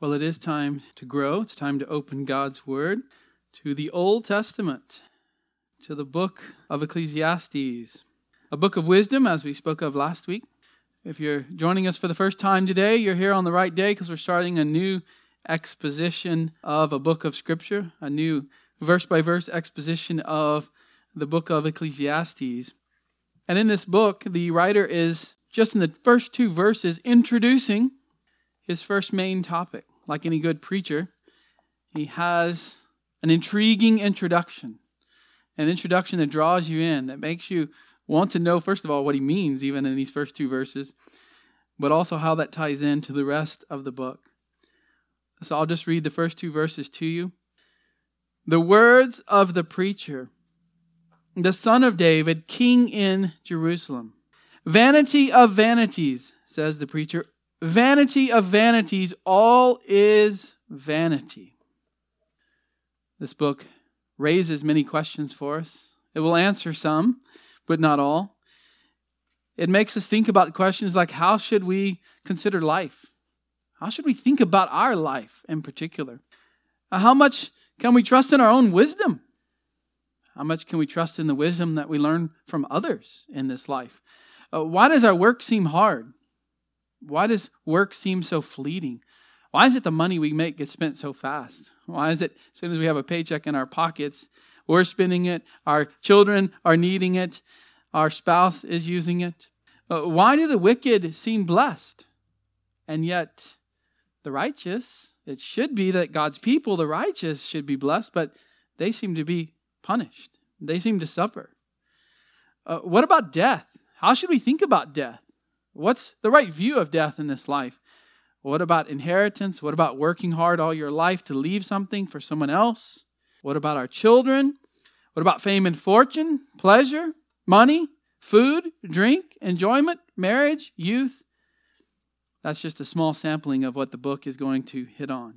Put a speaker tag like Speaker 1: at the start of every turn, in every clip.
Speaker 1: Well, it is time to grow. It's time to open God's Word to the Old Testament, to the book of Ecclesiastes, a book of wisdom, as we spoke of last week. If you're joining us for the first time today, you're here on the right day because we're starting a new exposition of a book of Scripture, a new verse by verse exposition of the book of Ecclesiastes. And in this book, the writer is just in the first two verses introducing his first main topic like any good preacher, he has an intriguing introduction, an introduction that draws you in, that makes you want to know, first of all, what he means, even in these first two verses, but also how that ties into the rest of the book. So I'll just read the first two verses to you. The words of the preacher, the son of David, king in Jerusalem. Vanity of vanities, says the preacher. Vanity of vanities, all is vanity. This book raises many questions for us. It will answer some, but not all. It makes us think about questions like how should we consider life? How should we think about our life in particular? How much can we trust in our own wisdom? How much can we trust in the wisdom that we learn from others in this life? Uh, why does our work seem hard? Why does work seem so fleeting? Why is it the money we make gets spent so fast? Why is it as soon as we have a paycheck in our pockets, we're spending it, our children are needing it, our spouse is using it? Uh, why do the wicked seem blessed? And yet the righteous, it should be that God's people, the righteous, should be blessed, but they seem to be punished. They seem to suffer. Uh, what about death? How should we think about death? What's the right view of death in this life? What about inheritance? What about working hard all your life to leave something for someone else? What about our children? What about fame and fortune, pleasure, money, food, drink, enjoyment, marriage, youth? That's just a small sampling of what the book is going to hit on.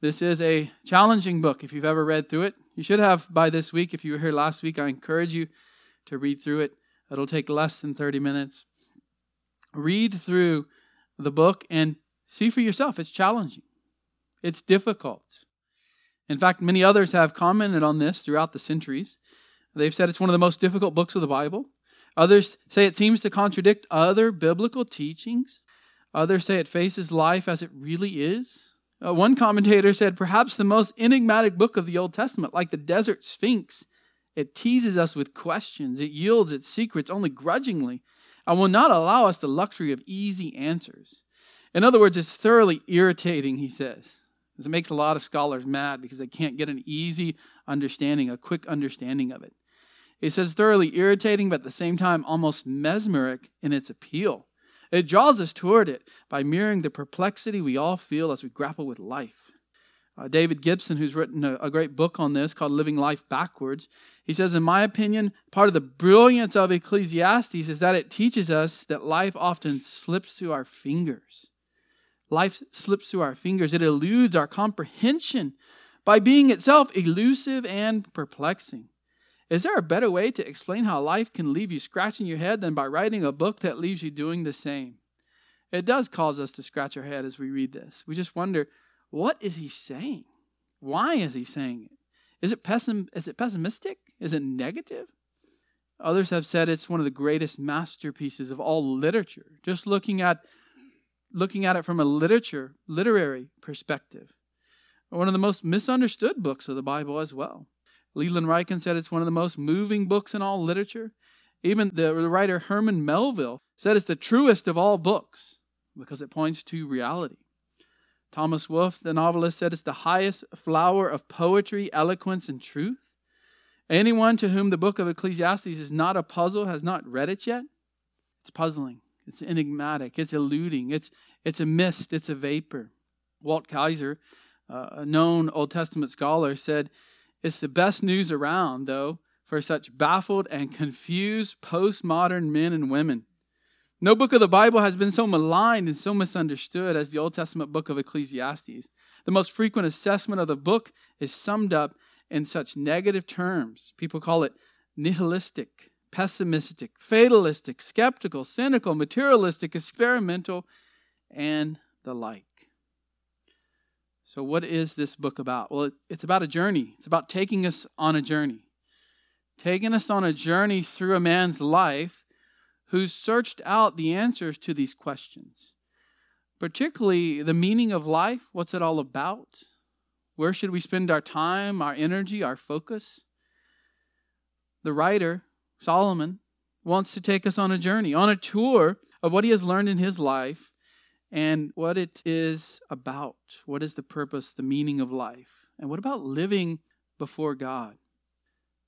Speaker 1: This is a challenging book if you've ever read through it. You should have by this week. If you were here last week, I encourage you to read through it. It'll take less than 30 minutes read through the book and see for yourself. It's challenging, it's difficult. In fact, many others have commented on this throughout the centuries. They've said it's one of the most difficult books of the Bible. Others say it seems to contradict other biblical teachings. Others say it faces life as it really is. Uh, one commentator said, perhaps the most enigmatic book of the Old Testament, like the desert sphinx, it teases us with questions. It yields its secrets only grudgingly and will not allow us the luxury of easy answers. In other words, it's thoroughly irritating, he says. It makes a lot of scholars mad because they can't get an easy understanding, a quick understanding of it. He says thoroughly irritating, but at the same time almost mesmeric in its appeal. It draws us toward it by mirroring the perplexity we all feel as we grapple with life. Uh, David Gibson, who's written a, a great book on this called Living Life Backwards, he says, In my opinion, part of the brilliance of Ecclesiastes is that it teaches us that life often slips through our fingers. Life slips through our fingers, it eludes our comprehension by being itself elusive and perplexing. Is there a better way to explain how life can leave you scratching your head than by writing a book that leaves you doing the same? It does cause us to scratch our head as we read this. We just wonder what is he saying? Why is he saying it? Is it, pessim- is it pessimistic? Is it negative? Others have said it's one of the greatest masterpieces of all literature. Just looking at looking at it from a literature, literary perspective. One of the most misunderstood books of the Bible as well. Leland Ryken said it's one of the most moving books in all literature. Even the writer Herman Melville said it's the truest of all books because it points to reality. Thomas Wolfe, the novelist, said it's the highest flower of poetry, eloquence, and truth. Anyone to whom the book of Ecclesiastes is not a puzzle has not read it yet. It's puzzling. It's enigmatic. It's eluding. It's, it's a mist. It's a vapor. Walt Kaiser, uh, a known Old Testament scholar, said, It's the best news around, though, for such baffled and confused postmodern men and women. No book of the Bible has been so maligned and so misunderstood as the Old Testament book of Ecclesiastes. The most frequent assessment of the book is summed up in such negative terms. People call it nihilistic, pessimistic, fatalistic, skeptical, cynical, materialistic, experimental, and the like. So, what is this book about? Well, it's about a journey. It's about taking us on a journey. Taking us on a journey through a man's life who's searched out the answers to these questions. Particularly the meaning of life. What's it all about? Where should we spend our time, our energy, our focus? The writer, Solomon, wants to take us on a journey, on a tour of what he has learned in his life and what it is about. What is the purpose, the meaning of life? And what about living before God?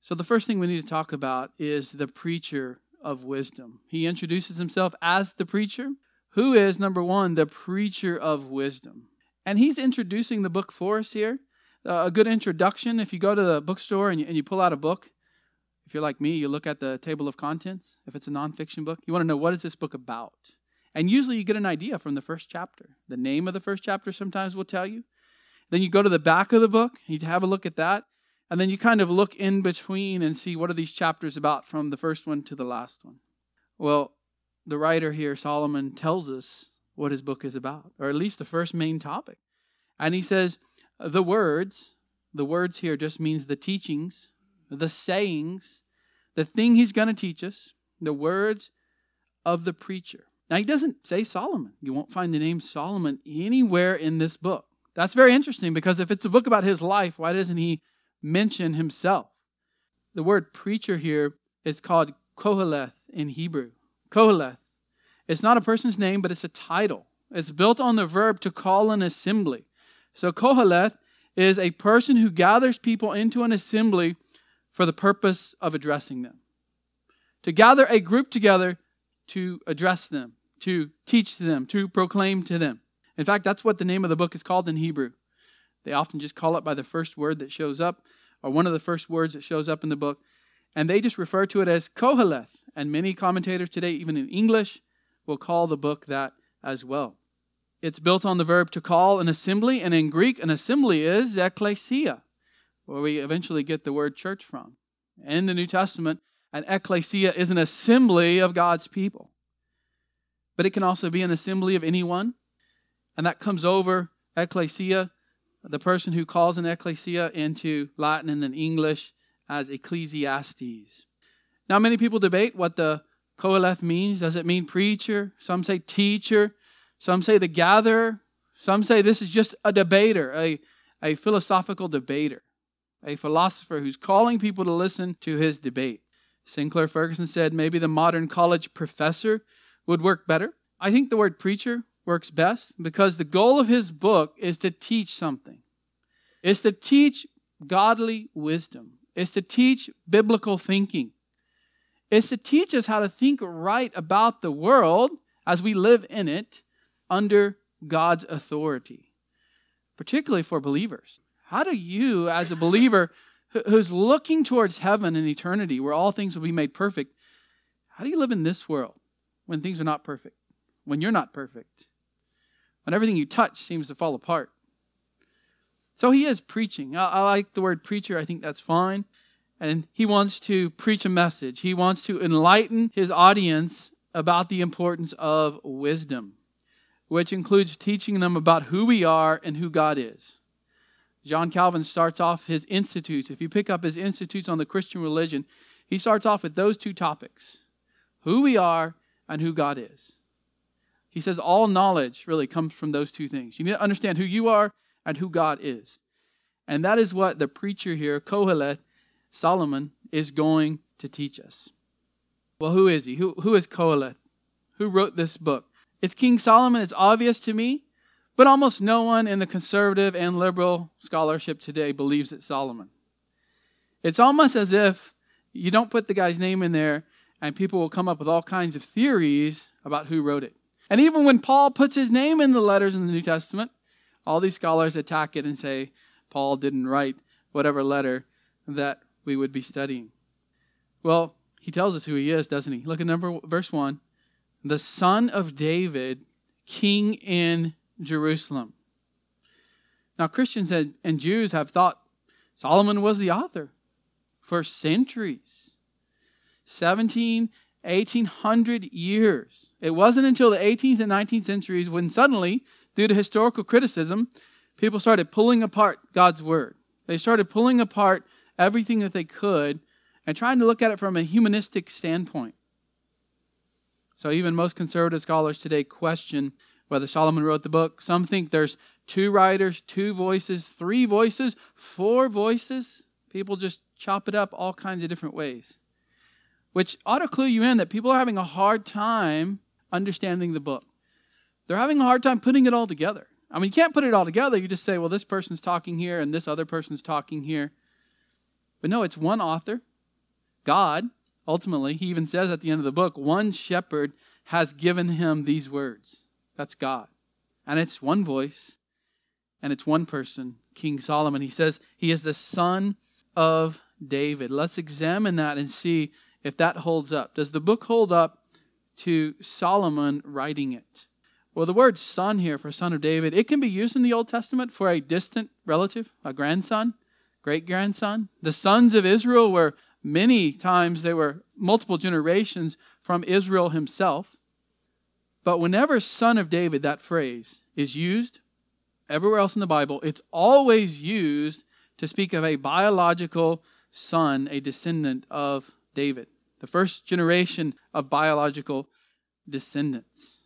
Speaker 1: So, the first thing we need to talk about is the preacher of wisdom. He introduces himself as the preacher. Who is, number one, the preacher of wisdom? And he's introducing the book for us here. Uh, a good introduction, if you go to the bookstore and you, and you pull out a book, if you're like me, you look at the table of contents. If it's a nonfiction book, you want to know what is this book about? And usually you get an idea from the first chapter. The name of the first chapter sometimes will tell you. Then you go to the back of the book, you have a look at that, and then you kind of look in between and see what are these chapters about from the first one to the last one. Well, the writer here, Solomon, tells us what his book is about, or at least the first main topic. And he says, the words, the words here just means the teachings, the sayings, the thing he's going to teach us, the words of the preacher. Now, he doesn't say Solomon. You won't find the name Solomon anywhere in this book. That's very interesting because if it's a book about his life, why doesn't he mention himself? The word preacher here is called Koheleth in Hebrew. Koheleth. It's not a person's name, but it's a title. It's built on the verb to call an assembly. So Koheleth is a person who gathers people into an assembly for the purpose of addressing them. To gather a group together to address them to teach them, to proclaim to them. In fact, that's what the name of the book is called in Hebrew. They often just call it by the first word that shows up, or one of the first words that shows up in the book, and they just refer to it as Koheleth. And many commentators today, even in English, will call the book that as well. It's built on the verb to call an assembly, and in Greek, an assembly is ecclesia, where we eventually get the word church from. In the New Testament, an ecclesia is an assembly of God's people but it can also be an assembly of anyone. And that comes over ecclesia, the person who calls an ecclesia into Latin and then English as ecclesiastes. Now, many people debate what the koheleth means. Does it mean preacher? Some say teacher. Some say the gatherer. Some say this is just a debater, a, a philosophical debater, a philosopher who's calling people to listen to his debate. Sinclair Ferguson said maybe the modern college professor would work better. I think the word preacher works best because the goal of his book is to teach something. It's to teach godly wisdom. It's to teach biblical thinking. It's to teach us how to think right about the world as we live in it under God's authority, particularly for believers. How do you, as a believer who's looking towards heaven and eternity where all things will be made perfect, how do you live in this world? when things are not perfect, when you're not perfect, when everything you touch seems to fall apart. So he is preaching. I, I like the word preacher, I think that's fine. And he wants to preach a message, he wants to enlighten his audience about the importance of wisdom, which includes teaching them about who we are and who God is. John Calvin starts off his institutes. If you pick up his institutes on the Christian religion, he starts off with those two topics who we are and who God is. He says all knowledge really comes from those two things. You need to understand who you are and who God is. And that is what the preacher here, Koheleth, Solomon, is going to teach us. Well, who is he? Who, who is Koheleth? Who wrote this book? It's King Solomon. It's obvious to me, but almost no one in the conservative and liberal scholarship today believes it's Solomon. It's almost as if you don't put the guy's name in there and people will come up with all kinds of theories about who wrote it. And even when Paul puts his name in the letters in the New Testament, all these scholars attack it and say Paul didn't write whatever letter that we would be studying. Well, he tells us who he is, doesn't he? Look at number verse 1. The son of David, king in Jerusalem. Now, Christians and Jews have thought Solomon was the author for centuries. 17, 1800 years. It wasn't until the 18th and 19th centuries when suddenly, due to historical criticism, people started pulling apart God's word. They started pulling apart everything that they could and trying to look at it from a humanistic standpoint. So even most conservative scholars today question whether Solomon wrote the book. Some think there's two writers, two voices, three voices, four voices. People just chop it up all kinds of different ways. Which ought to clue you in that people are having a hard time understanding the book. They're having a hard time putting it all together. I mean, you can't put it all together. You just say, well, this person's talking here and this other person's talking here. But no, it's one author, God, ultimately. He even says at the end of the book, one shepherd has given him these words. That's God. And it's one voice and it's one person, King Solomon. He says he is the son of David. Let's examine that and see if that holds up. Does the book hold up to Solomon writing it? Well, the word son here for son of David, it can be used in the Old Testament for a distant relative, a grandson, great grandson. The sons of Israel were many times, they were multiple generations from Israel himself. But whenever son of David, that phrase, is used everywhere else in the Bible, it's always used to speak of a biological son, a descendant of David, the first generation of biological descendants.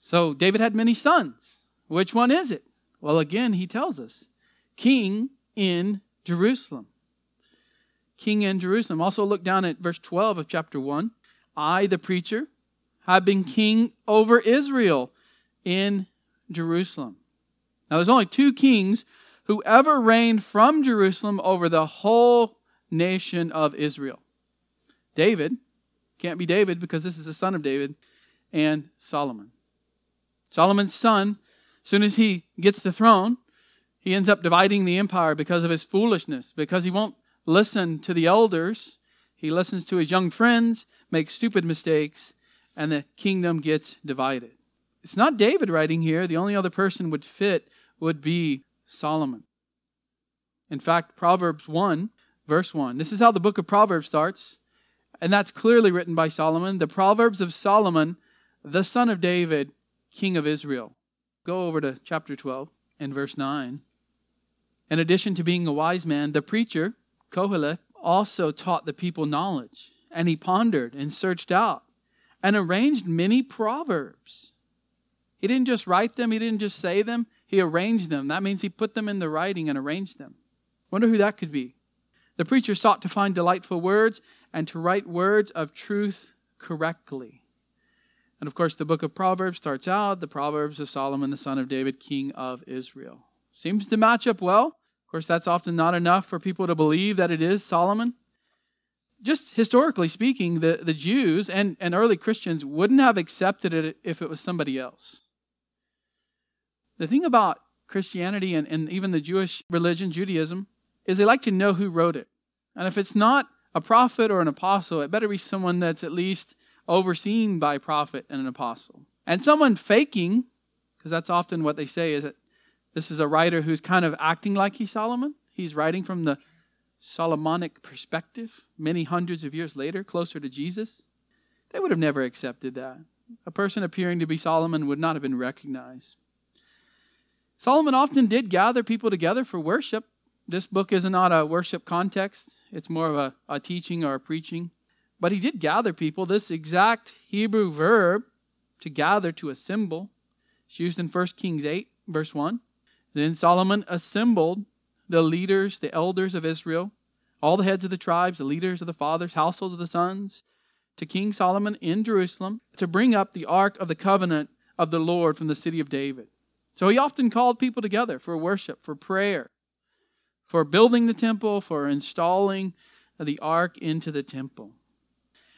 Speaker 1: So David had many sons. Which one is it? Well, again, he tells us King in Jerusalem. King in Jerusalem. Also, look down at verse 12 of chapter 1. I, the preacher, have been king over Israel in Jerusalem. Now, there's only two kings who ever reigned from Jerusalem over the whole nation of Israel David, can't be David because this is the son of David, and Solomon. Solomon's son, as soon as he gets the throne, he ends up dividing the empire because of his foolishness, because he won't listen to the elders. He listens to his young friends, makes stupid mistakes, and the kingdom gets divided. It's not David writing here. The only other person would fit would be Solomon. In fact, Proverbs 1, verse 1. This is how the book of Proverbs starts, and that's clearly written by Solomon. The Proverbs of Solomon, the son of David, king of Israel. Go over to chapter 12 and verse 9. In addition to being a wise man, the preacher, Koheleth, also taught the people knowledge, and he pondered and searched out and arranged many proverbs. He didn't just write them, he didn't just say them, he arranged them. That means he put them in the writing and arranged them. Wonder who that could be. The preacher sought to find delightful words and to write words of truth correctly. And of course, the book of Proverbs starts out the Proverbs of Solomon, the son of David, king of Israel. Seems to match up well. Of course, that's often not enough for people to believe that it is Solomon. Just historically speaking, the, the Jews and, and early Christians wouldn't have accepted it if it was somebody else. The thing about Christianity and, and even the Jewish religion, Judaism, is they like to know who wrote it. And if it's not a prophet or an apostle, it better be someone that's at least overseen by a prophet and an apostle. And someone faking, because that's often what they say, is that this is a writer who's kind of acting like he's Solomon. He's writing from the Solomonic perspective many hundreds of years later, closer to Jesus. They would have never accepted that. A person appearing to be Solomon would not have been recognized. Solomon often did gather people together for worship. This book is not a worship context, it's more of a, a teaching or a preaching. But he did gather people. This exact Hebrew verb, to gather, to assemble, is used in 1 Kings 8, verse 1. Then Solomon assembled the leaders, the elders of Israel, all the heads of the tribes, the leaders of the fathers, households of the sons, to King Solomon in Jerusalem to bring up the ark of the covenant of the Lord from the city of David. So he often called people together for worship, for prayer, for building the temple, for installing the ark into the temple.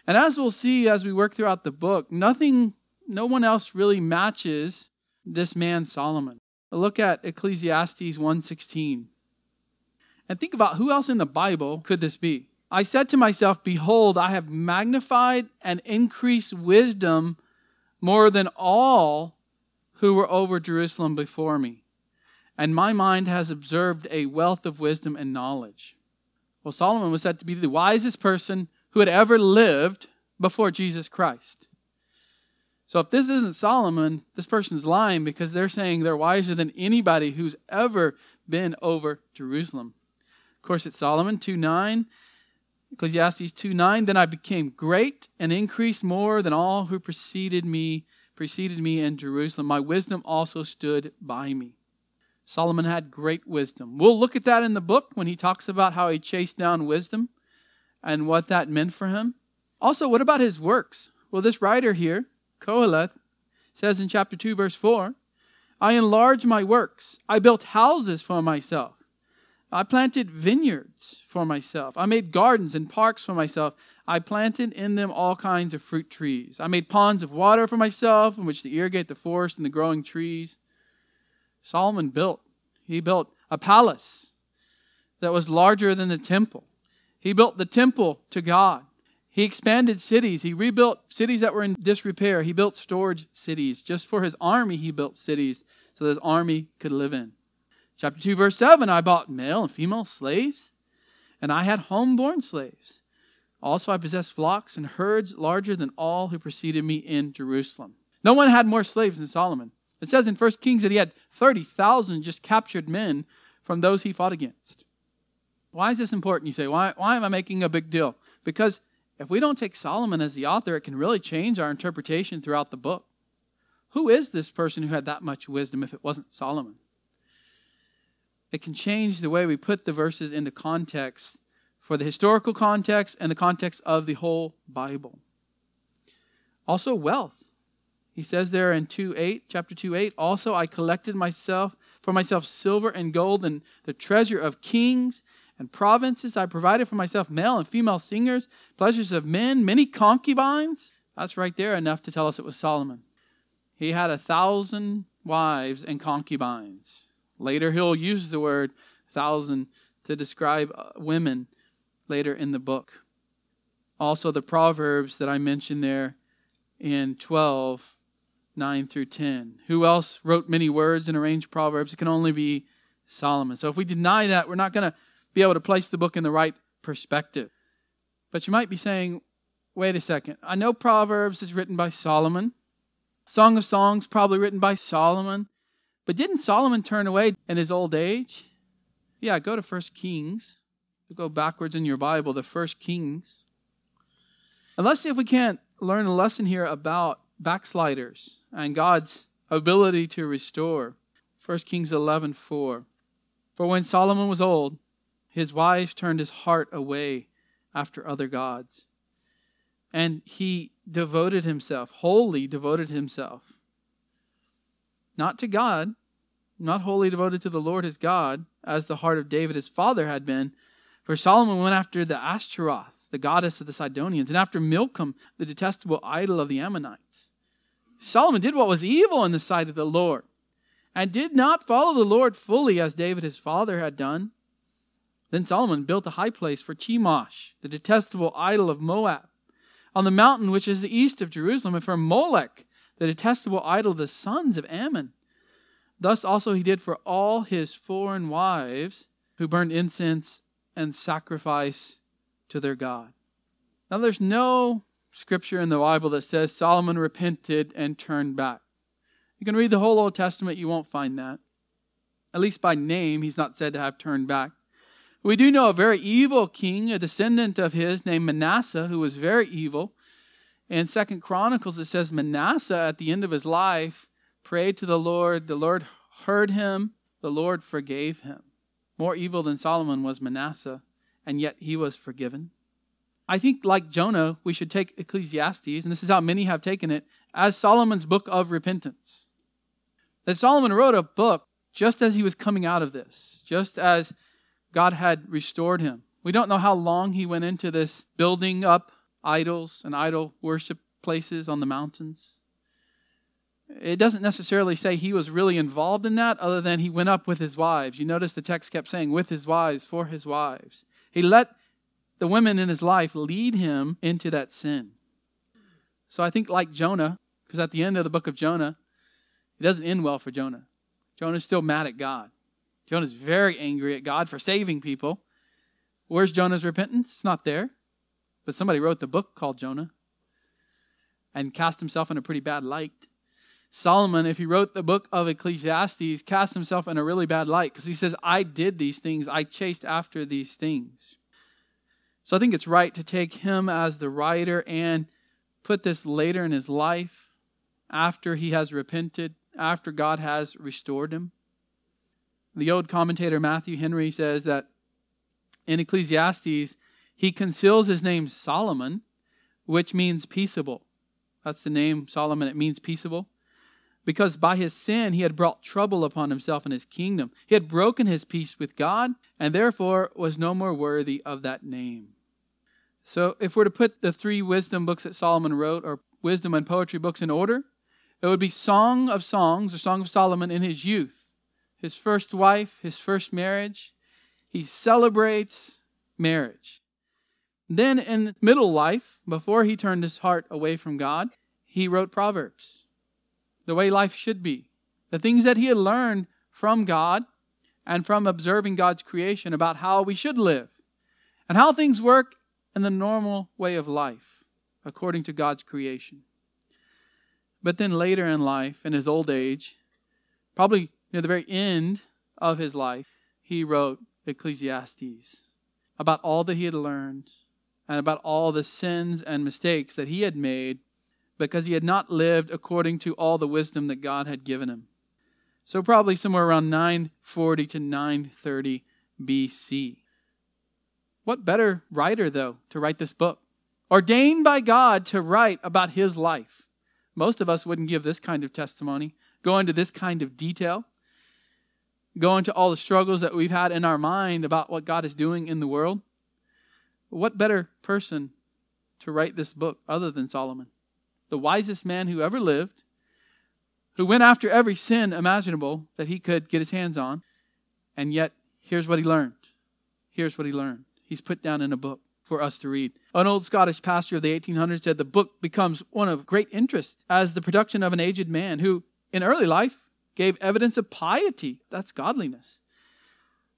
Speaker 1: And as we'll see as we work throughout the book, nothing, no one else really matches this man Solomon. Look at Ecclesiastes 1:16. And think about who else in the Bible could this be? I said to myself, behold, I have magnified and increased wisdom more than all who were over Jerusalem before me. And my mind has observed a wealth of wisdom and knowledge. Well, Solomon was said to be the wisest person who had ever lived before Jesus Christ. So if this isn't Solomon, this person's lying because they're saying they're wiser than anybody who's ever been over Jerusalem. Of course, it's Solomon 2 9. Ecclesiastes 2 9. Then I became great and increased more than all who preceded me, preceded me in Jerusalem. My wisdom also stood by me. Solomon had great wisdom. We'll look at that in the book when he talks about how he chased down wisdom and what that meant for him. Also, what about his works? Well, this writer here, Koheleth, says in chapter 2, verse 4 I enlarged my works. I built houses for myself. I planted vineyards for myself. I made gardens and parks for myself. I planted in them all kinds of fruit trees. I made ponds of water for myself in which to irrigate the forest and the growing trees. Solomon built. He built a palace that was larger than the temple. He built the temple to God. He expanded cities. He rebuilt cities that were in disrepair. He built storage cities. Just for his army, he built cities so that his army could live in. Chapter 2, verse 7 I bought male and female slaves, and I had homeborn slaves. Also, I possessed flocks and herds larger than all who preceded me in Jerusalem. No one had more slaves than Solomon. It says in 1 Kings that he had 30,000 just captured men from those he fought against. Why is this important? You say, why, why am I making a big deal? Because if we don't take Solomon as the author, it can really change our interpretation throughout the book. Who is this person who had that much wisdom if it wasn't Solomon? It can change the way we put the verses into context for the historical context and the context of the whole Bible. Also, wealth. He says there in 2 8, chapter 2 8, also I collected myself for myself silver and gold and the treasure of kings and provinces. I provided for myself male and female singers, pleasures of men, many concubines. That's right there enough to tell us it was Solomon. He had a thousand wives and concubines. Later, he'll use the word thousand to describe uh, women later in the book. Also, the Proverbs that I mentioned there in 12, 9 through 10. Who else wrote many words and arranged Proverbs? It can only be Solomon. So if we deny that, we're not going to be able to place the book in the right perspective. But you might be saying, wait a second. I know Proverbs is written by Solomon. Song of Songs probably written by Solomon. But didn't Solomon turn away in his old age? Yeah, go to First Kings. Go backwards in your Bible, the First Kings. And let's see if we can't learn a lesson here about backsliders and God's ability to restore. 1 Kings 11 4. For when Solomon was old, his wives turned his heart away after other gods. And he devoted himself, wholly devoted himself, not to God, not wholly devoted to the Lord his God, as the heart of David his father had been. For Solomon went after the Ashtaroth, the goddess of the Sidonians, and after Milcom, the detestable idol of the Ammonites. Solomon did what was evil in the sight of the Lord, and did not follow the Lord fully as David his father had done. Then Solomon built a high place for Chemosh, the detestable idol of Moab, on the mountain which is the east of Jerusalem, and for Molech, the detestable idol of the sons of Ammon. Thus also he did for all his foreign wives who burned incense and sacrifice to their God. Now there's no scripture in the Bible that says Solomon repented and turned back. You can read the whole Old Testament, you won't find that. At least by name, he's not said to have turned back. We do know a very evil king, a descendant of his named Manasseh, who was very evil. In Second Chronicles, it says Manasseh, at the end of his life, prayed to the Lord. The Lord heard him. The Lord forgave him. More evil than Solomon was Manasseh, and yet he was forgiven. I think, like Jonah, we should take Ecclesiastes, and this is how many have taken it, as Solomon's book of repentance. That Solomon wrote a book just as he was coming out of this, just as God had restored him. We don't know how long he went into this building up idols and idol worship places on the mountains. It doesn't necessarily say he was really involved in that, other than he went up with his wives. You notice the text kept saying, with his wives, for his wives. He let the women in his life lead him into that sin. So I think, like Jonah, because at the end of the book of Jonah, it doesn't end well for Jonah. Jonah's still mad at God. Jonah's very angry at God for saving people. Where's Jonah's repentance? It's not there. But somebody wrote the book called Jonah. and cast himself in a pretty bad light. Solomon, if he wrote the book of Ecclesiastes, cast himself in a really bad light because he says, I did these things, I chased after these things. So I think it's right to take him as the writer and put this later in his life after he has repented, after God has restored him. The old commentator Matthew Henry says that in Ecclesiastes, he conceals his name Solomon, which means peaceable. That's the name Solomon, it means peaceable because by his sin he had brought trouble upon himself and his kingdom. He had broken his peace with God, and therefore was no more worthy of that name. So, if we're to put the three wisdom books that Solomon wrote, or wisdom and poetry books, in order, it would be Song of Songs, or Song of Solomon in his youth, his first wife, his first marriage. He celebrates marriage. Then, in middle life, before he turned his heart away from God, he wrote Proverbs the way life should be, the things that he had learned from God and from observing God's creation about how we should live and how things work in the normal way of life according to God's creation. But then later in life, in his old age, probably near the very end of his life, he wrote Ecclesiastes about all that he had learned and about all the sins and mistakes that he had made because he had not lived according to all the wisdom that God had given him. So, probably somewhere around 940 to 930 BC. What better writer, though, to write this book? Ordained by God to write about his life. Most of us wouldn't give this kind of testimony, go into this kind of detail, go into all the struggles that we've had in our mind about what God is doing in the world. What better person to write this book other than Solomon? The wisest man who ever lived, who went after every sin imaginable that he could get his hands on, and yet here's what he learned. Here's what he learned. He's put down in a book for us to read. An old Scottish pastor of the 1800s said the book becomes one of great interest as the production of an aged man who, in early life, gave evidence of piety. That's godliness.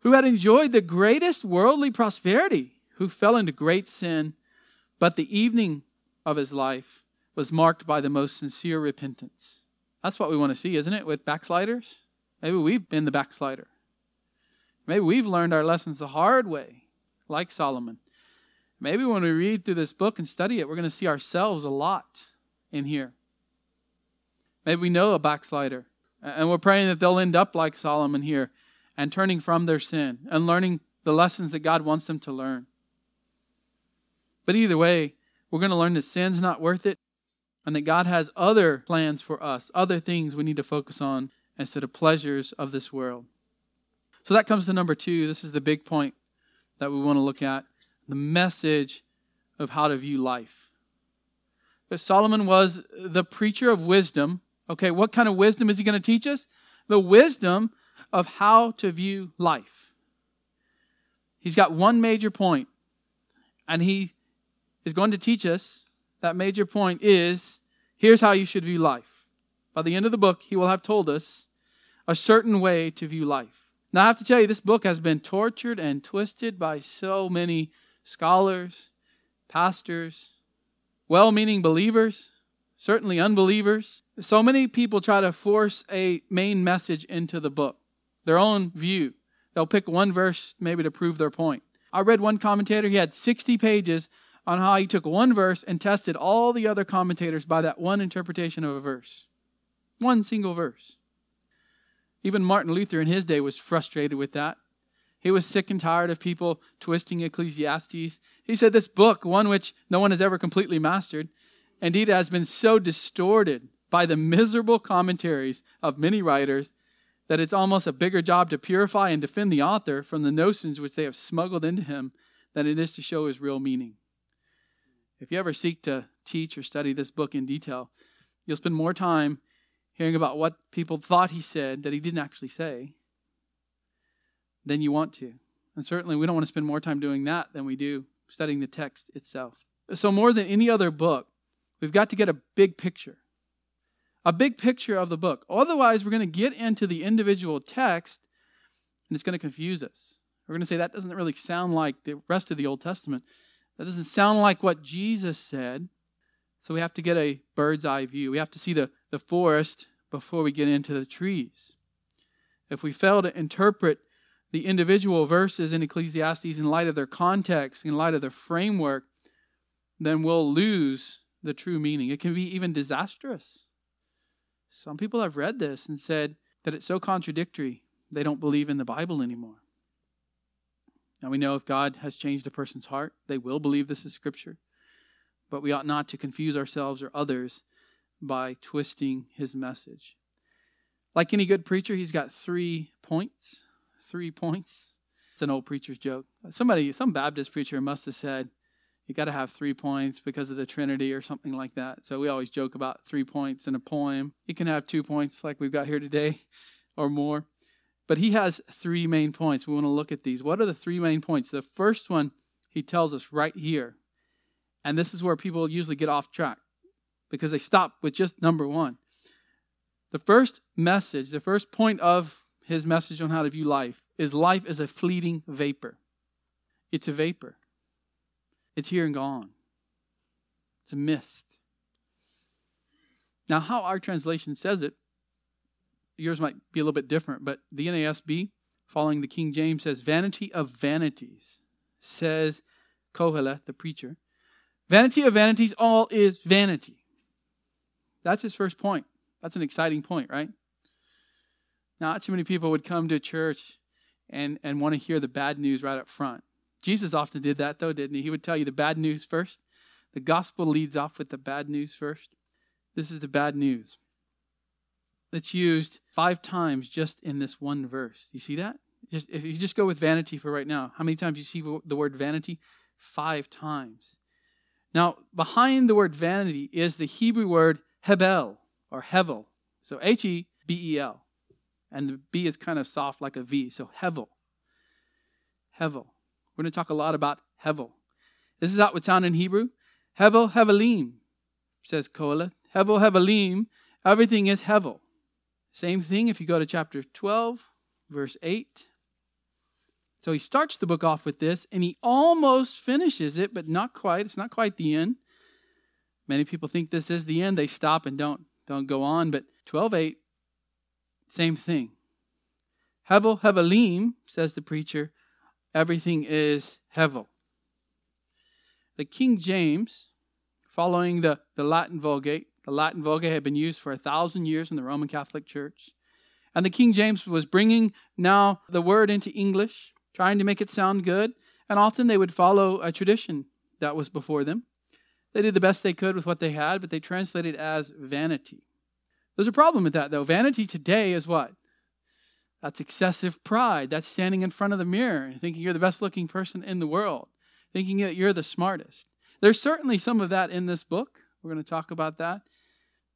Speaker 1: Who had enjoyed the greatest worldly prosperity, who fell into great sin, but the evening of his life was marked by the most sincere repentance. That's what we want to see, isn't it, with backsliders? Maybe we've been the backslider. Maybe we've learned our lessons the hard way, like Solomon. Maybe when we read through this book and study it, we're going to see ourselves a lot in here. Maybe we know a backslider, and we're praying that they'll end up like Solomon here and turning from their sin and learning the lessons that God wants them to learn. But either way, we're going to learn that sin's not worth it and that God has other plans for us, other things we need to focus on instead of pleasures of this world. So that comes to number two. This is the big point that we want to look at the message of how to view life. Solomon was the preacher of wisdom. Okay, what kind of wisdom is he going to teach us? The wisdom of how to view life. He's got one major point, and he is going to teach us that major point is here's how you should view life. By the end of the book, he will have told us a certain way to view life. Now, I have to tell you, this book has been tortured and twisted by so many scholars, pastors, well meaning believers, certainly unbelievers. So many people try to force a main message into the book, their own view. They'll pick one verse maybe to prove their point. I read one commentator, he had 60 pages on how he took one verse and tested all the other commentators by that one interpretation of a verse. One single verse. Even Martin Luther in his day was frustrated with that. He was sick and tired of people twisting Ecclesiastes. He said, This book, one which no one has ever completely mastered, indeed has been so distorted by the miserable commentaries of many writers that it's almost a bigger job to purify and defend the author from the notions which they have smuggled into him than it is to show his real meaning. If you ever seek to teach or study this book in detail, you'll spend more time hearing about what people thought he said that he didn't actually say than you want to. And certainly we don't want to spend more time doing that than we do studying the text itself. So, more than any other book, we've got to get a big picture. A big picture of the book. Otherwise, we're going to get into the individual text and it's going to confuse us. We're going to say that doesn't really sound like the rest of the Old Testament. That doesn't sound like what Jesus said. So we have to get a bird's eye view. We have to see the, the forest before we get into the trees. If we fail to interpret the individual verses in Ecclesiastes in light of their context, in light of their framework, then we'll lose the true meaning. It can be even disastrous. Some people have read this and said that it's so contradictory they don't believe in the Bible anymore. Now we know if God has changed a person's heart, they will believe this is Scripture. But we ought not to confuse ourselves or others by twisting his message. Like any good preacher, he's got three points. Three points. It's an old preacher's joke. Somebody, some Baptist preacher must have said, you got to have three points because of the Trinity or something like that. So we always joke about three points in a poem. You can have two points like we've got here today or more. But he has three main points. We want to look at these. What are the three main points? The first one he tells us right here. And this is where people usually get off track because they stop with just number one. The first message, the first point of his message on how to view life is life is a fleeting vapor. It's a vapor. It's here and gone. It's a mist. Now, how our translation says it, yours might be a little bit different, but the NASB, following the King James, says, Vanity of vanities, says Koheleth, the preacher. Vanity of vanities, all is vanity. That's his first point. That's an exciting point, right? Not too many people would come to church and, and want to hear the bad news right up front. Jesus often did that, though, didn't he? He would tell you the bad news first. The gospel leads off with the bad news first. This is the bad news. It's used five times just in this one verse. You see that? Just, if you just go with vanity for right now, how many times you see the word vanity? Five times. Now, behind the word vanity is the Hebrew word hebel or hevel. So H E B E L. And the B is kind of soft like a V. So hevel. Hevel. We're going to talk a lot about Hevel. This is how it would sound in Hebrew. Hevel Hevelim, says Koheleth. Hevel Hevelim, everything is Hevel. Same thing if you go to chapter 12, verse 8. So he starts the book off with this, and he almost finishes it, but not quite. It's not quite the end. Many people think this is the end. They stop and don't don't go on. But 12.8, same thing. Hevel Hevelim, says the preacher, everything is Hevel. The King James, following the, the Latin Vulgate, the Latin Vulgate had been used for a thousand years in the Roman Catholic Church. And the King James was bringing now the word into English, trying to make it sound good. And often they would follow a tradition that was before them. They did the best they could with what they had, but they translated as vanity. There's a problem with that, though. Vanity today is what? That's excessive pride. That's standing in front of the mirror and thinking you're the best looking person in the world, thinking that you're the smartest. There's certainly some of that in this book. We're going to talk about that.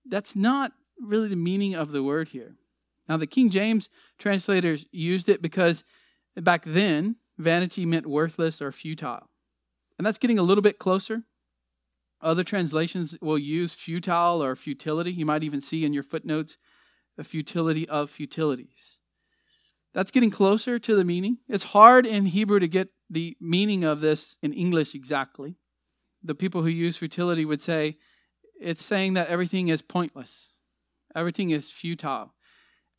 Speaker 1: That's not really the meaning of the word here. Now, the King James translators used it because back then, vanity meant worthless or futile. And that's getting a little bit closer. Other translations will use futile or futility. You might even see in your footnotes the futility of futilities. That's getting closer to the meaning. It's hard in Hebrew to get the meaning of this in English exactly. The people who use futility would say it's saying that everything is pointless, everything is futile,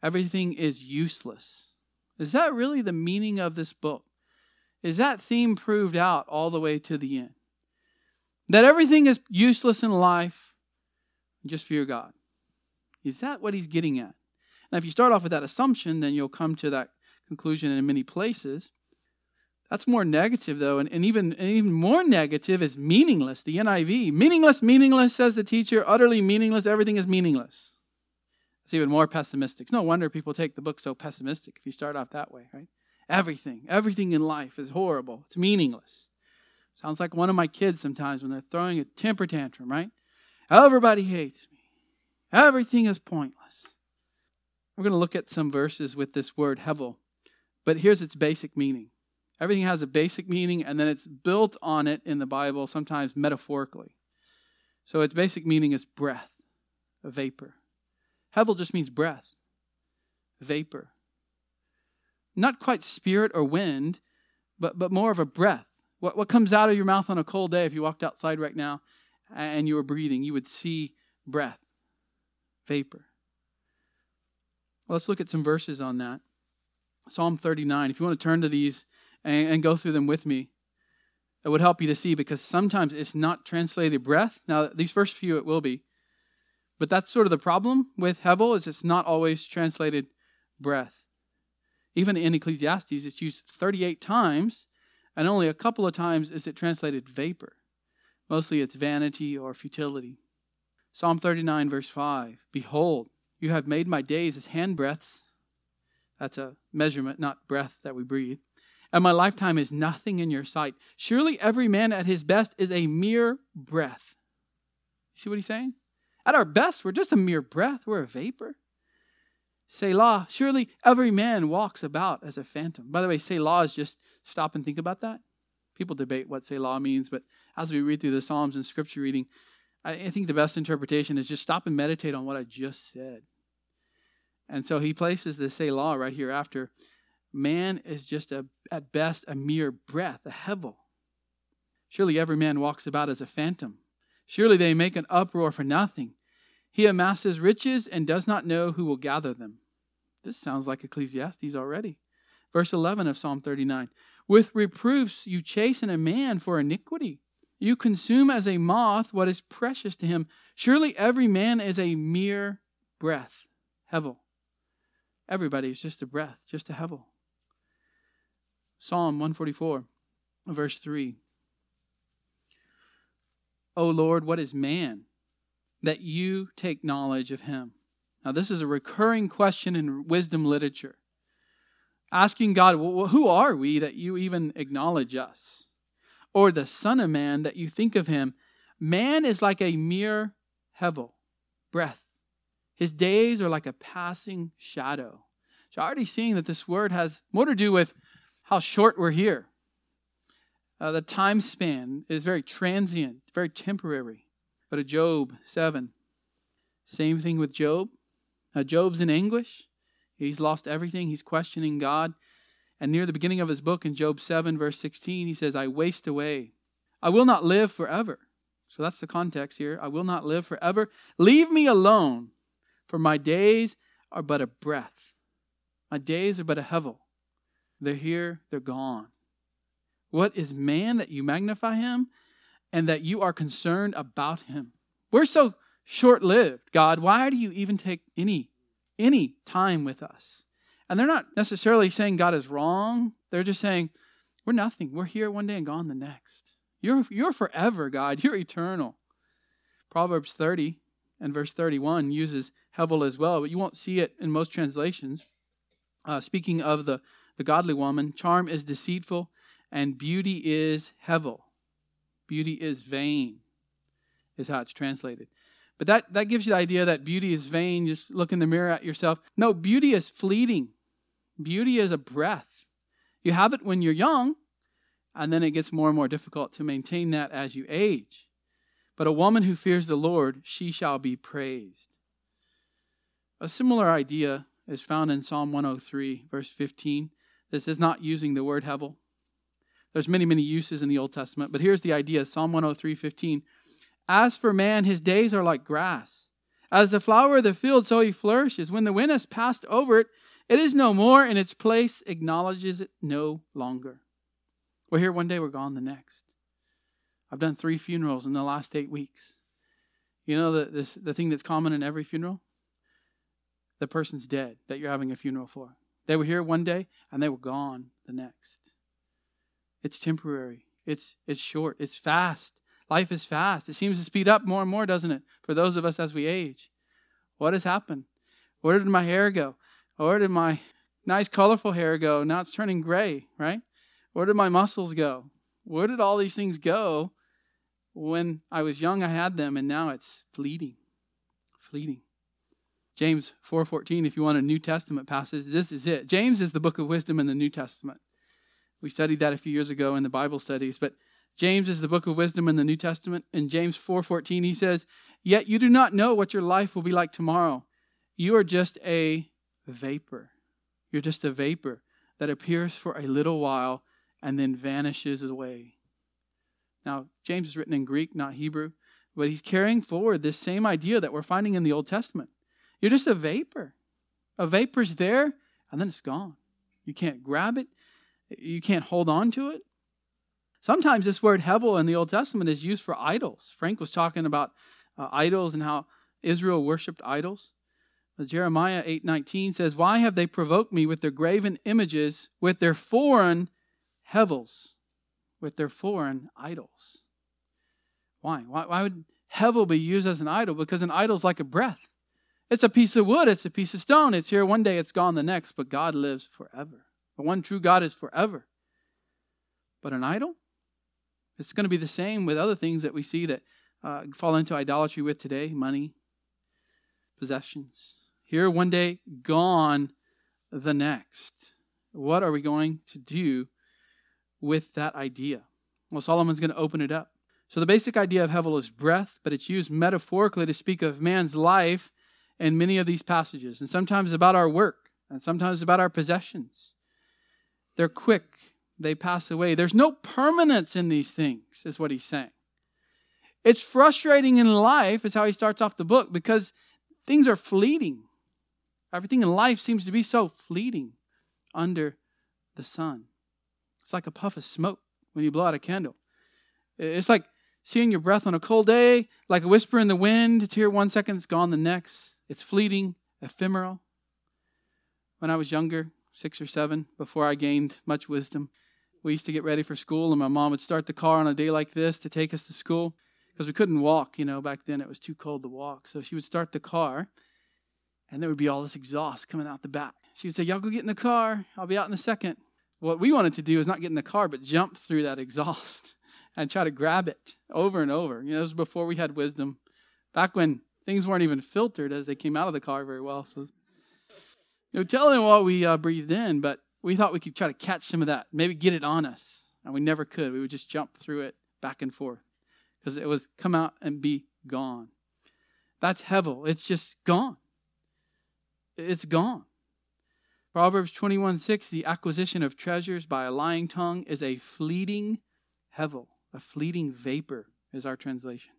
Speaker 1: everything is useless. Is that really the meaning of this book? Is that theme proved out all the way to the end? That everything is useless in life, just fear God. Is that what he's getting at? Now, if you start off with that assumption, then you'll come to that conclusion in many places. That's more negative, though, and, and, even, and even more negative is meaningless, the NIV. Meaningless, meaningless, says the teacher, utterly meaningless, everything is meaningless. It's even more pessimistic. It's no wonder people take the book so pessimistic if you start off that way, right? Everything, everything in life is horrible. It's meaningless. Sounds like one of my kids sometimes when they're throwing a temper tantrum, right? Everybody hates me. Everything is pointless. We're going to look at some verses with this word hevel, but here's its basic meaning. Everything has a basic meaning, and then it's built on it in the Bible, sometimes metaphorically. So its basic meaning is breath, a vapor. Hevel just means breath, vapor. Not quite spirit or wind, but, but more of a breath. What, what comes out of your mouth on a cold day if you walked outside right now and you were breathing, you would see breath, vapor. Let's look at some verses on that. Psalm 39. If you want to turn to these and, and go through them with me, it would help you to see because sometimes it's not translated breath. Now, these first few it will be. But that's sort of the problem with Hevel is it's not always translated breath. Even in Ecclesiastes, it's used 38 times, and only a couple of times is it translated vapor. Mostly it's vanity or futility. Psalm 39, verse 5 Behold, you have made my days as handbreadths. That's a measurement, not breath that we breathe. And my lifetime is nothing in your sight. Surely every man at his best is a mere breath. You see what he's saying? At our best, we're just a mere breath. We're a vapor. Selah, surely every man walks about as a phantom. By the way, Selah is just stop and think about that. People debate what Selah means, but as we read through the Psalms and scripture reading, I think the best interpretation is just stop and meditate on what I just said. And so he places the Selah right here after. Man is just a, at best a mere breath, a hevel. Surely every man walks about as a phantom. Surely they make an uproar for nothing. He amasses riches and does not know who will gather them. This sounds like Ecclesiastes already. Verse 11 of Psalm 39 With reproofs you chasten a man for iniquity. You consume as a moth what is precious to him. Surely every man is a mere breath. Hevel. Everybody is just a breath, just a hevel. Psalm 144, verse 3. O Lord, what is man that you take knowledge of him? Now, this is a recurring question in wisdom literature. Asking God, well, who are we that you even acknowledge us? Or the Son of Man that you think of him? Man is like a mere hevel, breath his days are like a passing shadow. So, already seeing that this word has more to do with how short we're here. Uh, the time span is very transient, very temporary. But a Job 7, same thing with Job. Uh, Job's in anguish. He's lost everything. He's questioning God. And near the beginning of his book in Job 7, verse 16, he says, I waste away. I will not live forever. So that's the context here. I will not live forever. Leave me alone for my days are but a breath. My days are but a hevel. They're here, they're gone. What is man that you magnify him and that you are concerned about him? We're so short lived, God. Why do you even take any any time with us? And they're not necessarily saying God is wrong. They're just saying, we're nothing. We're here one day and gone the next. You're, you're forever, God. You're eternal. Proverbs 30 and verse 31 uses Hevel as well, but you won't see it in most translations. Uh, speaking of the, the godly woman, charm is deceitful and beauty is Hevel. Beauty is vain, is how it's translated. But that, that gives you the idea that beauty is vain. Just look in the mirror at yourself. No, beauty is fleeting. Beauty is a breath. You have it when you're young, and then it gets more and more difficult to maintain that as you age. But a woman who fears the Lord, she shall be praised. A similar idea is found in Psalm 103, verse 15. This is not using the word hevel. There's many, many uses in the Old Testament, but here's the idea Psalm 103, 15. As for man, his days are like grass. As the flower of the field, so he flourishes. When the wind has passed over it, it is no more, and its place acknowledges it no longer. We're here one day, we're gone the next. I've done three funerals in the last eight weeks. You know the, this, the thing that's common in every funeral? the person's dead that you're having a funeral for. They were here one day and they were gone the next. It's temporary. It's it's short. It's fast. Life is fast. It seems to speed up more and more, doesn't it? For those of us as we age. What has happened? Where did my hair go? Where did my nice colorful hair go? Now it's turning gray, right? Where did my muscles go? Where did all these things go when I was young I had them and now it's fleeting. Fleeting. James 4:14 if you want a New Testament passage this is it. James is the book of wisdom in the New Testament. We studied that a few years ago in the Bible studies, but James is the book of wisdom in the New Testament. In James 4:14 he says, "Yet you do not know what your life will be like tomorrow. You are just a vapor. You're just a vapor that appears for a little while and then vanishes away." Now, James is written in Greek, not Hebrew. But he's carrying forward this same idea that we're finding in the Old Testament. You're just a vapor. A vapor's there, and then it's gone. You can't grab it, you can't hold on to it. Sometimes this word Hevel in the Old Testament is used for idols. Frank was talking about uh, idols and how Israel worshipped idols. Uh, Jeremiah 8:19 says, "Why have they provoked me with their graven images, with their foreign hevels, with their foreign idols?" Why? Why, why would Hevel be used as an idol? Because an idol is like a breath. It's a piece of wood, it's a piece of stone. It's here one day, it's gone the next, but God lives forever. The one true God is forever. But an idol? It's going to be the same with other things that we see that uh, fall into idolatry with today money, possessions. Here one day, gone the next. What are we going to do with that idea? Well, Solomon's going to open it up. So the basic idea of Hevel is breath, but it's used metaphorically to speak of man's life in many of these passages, and sometimes about our work, and sometimes about our possessions. They're quick, they pass away. There's no permanence in these things, is what he's saying. It's frustrating in life, is how he starts off the book, because things are fleeting. Everything in life seems to be so fleeting under the sun. It's like a puff of smoke when you blow out a candle. It's like seeing your breath on a cold day, like a whisper in the wind. It's here one second, it's gone the next. It's fleeting, ephemeral. When I was younger, six or seven, before I gained much wisdom, we used to get ready for school, and my mom would start the car on a day like this to take us to school because we couldn't walk. You know, back then it was too cold to walk. So she would start the car, and there would be all this exhaust coming out the back. She would say, Y'all go get in the car. I'll be out in a second. What we wanted to do is not get in the car, but jump through that exhaust and try to grab it over and over. You know, this was before we had wisdom, back when things weren't even filtered as they came out of the car very well. So, you know, telling what we uh, breathed in, but we thought we could try to catch some of that, maybe get it on us. And we never could. We would just jump through it back and forth because it was come out and be gone. That's Hevel. It's just gone. It's gone. Proverbs 21 6, the acquisition of treasures by a lying tongue is a fleeting Hevel. A fleeting vapor is our translation.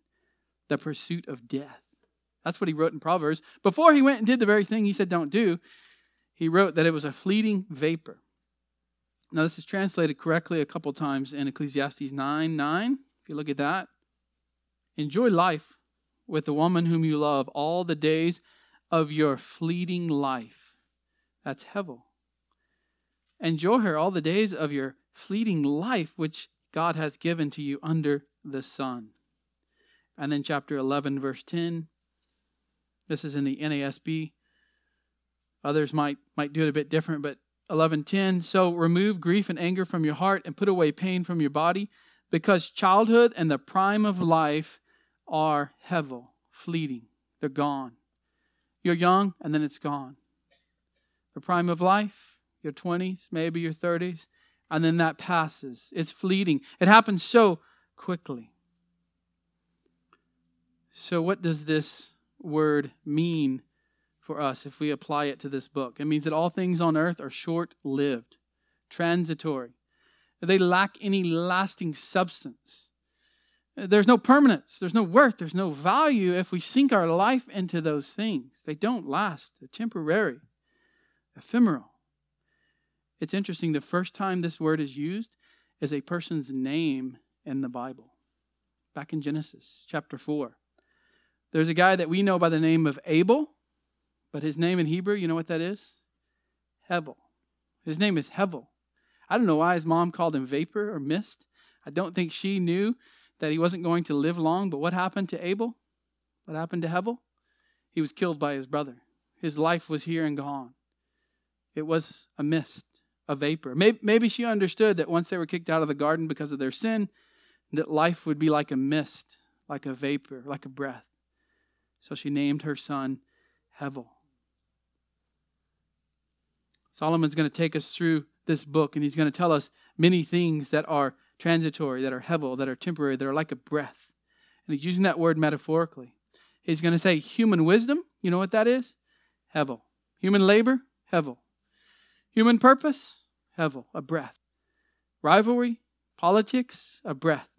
Speaker 1: The pursuit of death. That's what he wrote in Proverbs. Before he went and did the very thing he said don't do, he wrote that it was a fleeting vapor. Now, this is translated correctly a couple times in Ecclesiastes 9 9. If you look at that, enjoy life with the woman whom you love all the days of your fleeting life. That's Hevel. Enjoy her all the days of your fleeting life, which God has given to you under the sun. And then chapter 11, verse 10. This is in the NASB. Others might, might do it a bit different, but 11:10 So remove grief and anger from your heart and put away pain from your body because childhood and the prime of life are hevel, fleeting. They're gone. You're young and then it's gone. The prime of life, your 20s, maybe your 30s, and then that passes. It's fleeting. It happens so quickly. So, what does this word mean for us if we apply it to this book? It means that all things on earth are short lived, transitory, they lack any lasting substance. There's no permanence, there's no worth, there's no value if we sink our life into those things. They don't last, they're temporary, ephemeral. It's interesting, the first time this word is used is a person's name in the Bible. Back in Genesis chapter 4. There's a guy that we know by the name of Abel, but his name in Hebrew, you know what that is? Hebel. His name is Hevel. I don't know why his mom called him vapor or mist. I don't think she knew that he wasn't going to live long, but what happened to Abel? What happened to Hevel? He was killed by his brother. His life was here and gone. It was a mist a vapor. Maybe she understood that once they were kicked out of the garden because of their sin, that life would be like a mist, like a vapor, like a breath. So she named her son Hevel. Solomon's going to take us through this book, and he's going to tell us many things that are transitory, that are hevel, that are temporary, that are like a breath. And he's using that word metaphorically. He's going to say human wisdom. You know what that is? Hevel. Human labor? Hevel. Human purpose? Hevel, a breath. Rivalry? Politics? A breath.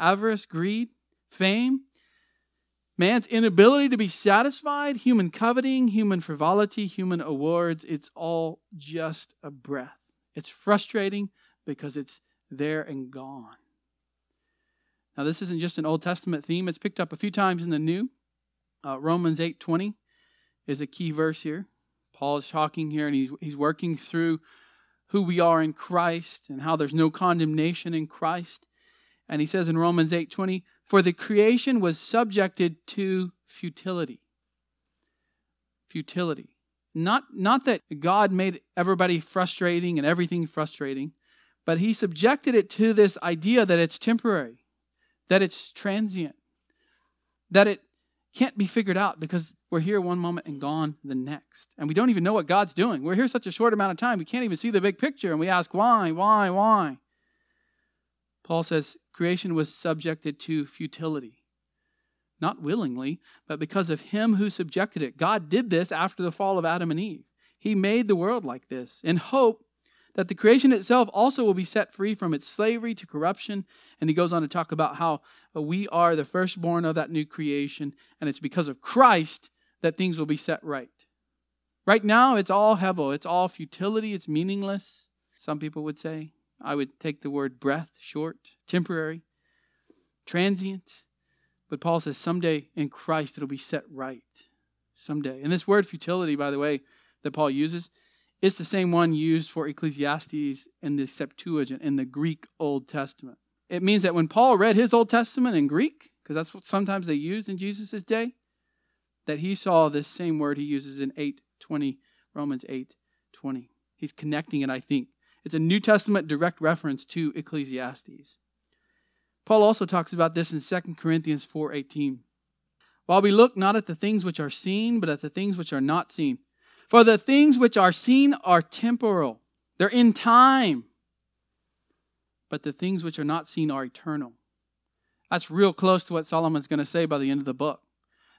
Speaker 1: Avarice? Greed? Fame? Man's inability to be satisfied, human coveting, human frivolity, human awards, it's all just a breath. It's frustrating because it's there and gone. Now, this isn't just an Old Testament theme, it's picked up a few times in the New. Uh, Romans 8:20 is a key verse here. Paul is talking here and he's, he's working through who we are in Christ and how there's no condemnation in Christ. And he says in Romans 8:20, "For the creation was subjected to futility." Futility. Not not that God made everybody frustrating and everything frustrating, but he subjected it to this idea that it's temporary, that it's transient, that it can't be figured out because we're here one moment and gone the next. And we don't even know what God's doing. We're here such a short amount of time, we can't even see the big picture. And we ask, why, why, why? Paul says creation was subjected to futility. Not willingly, but because of him who subjected it. God did this after the fall of Adam and Eve. He made the world like this in hope that the creation itself also will be set free from its slavery to corruption. And he goes on to talk about how we are the firstborn of that new creation, and it's because of Christ that things will be set right. Right now, it's all hevel, it's all futility, it's meaningless, some people would say. I would take the word breath, short, temporary, transient. But Paul says someday in Christ it'll be set right. Someday. And this word futility, by the way, that Paul uses, it's the same one used for Ecclesiastes in the Septuagint in the Greek Old Testament. It means that when Paul read his Old Testament in Greek, because that's what sometimes they used in Jesus' day, that he saw this same word he uses in 820, Romans 8:20. He's connecting it, I think. It's a New Testament direct reference to Ecclesiastes. Paul also talks about this in 2 Corinthians 4:18. While we look not at the things which are seen, but at the things which are not seen. For the things which are seen are temporal, they're in time. But the things which are not seen are eternal. That's real close to what Solomon's going to say by the end of the book.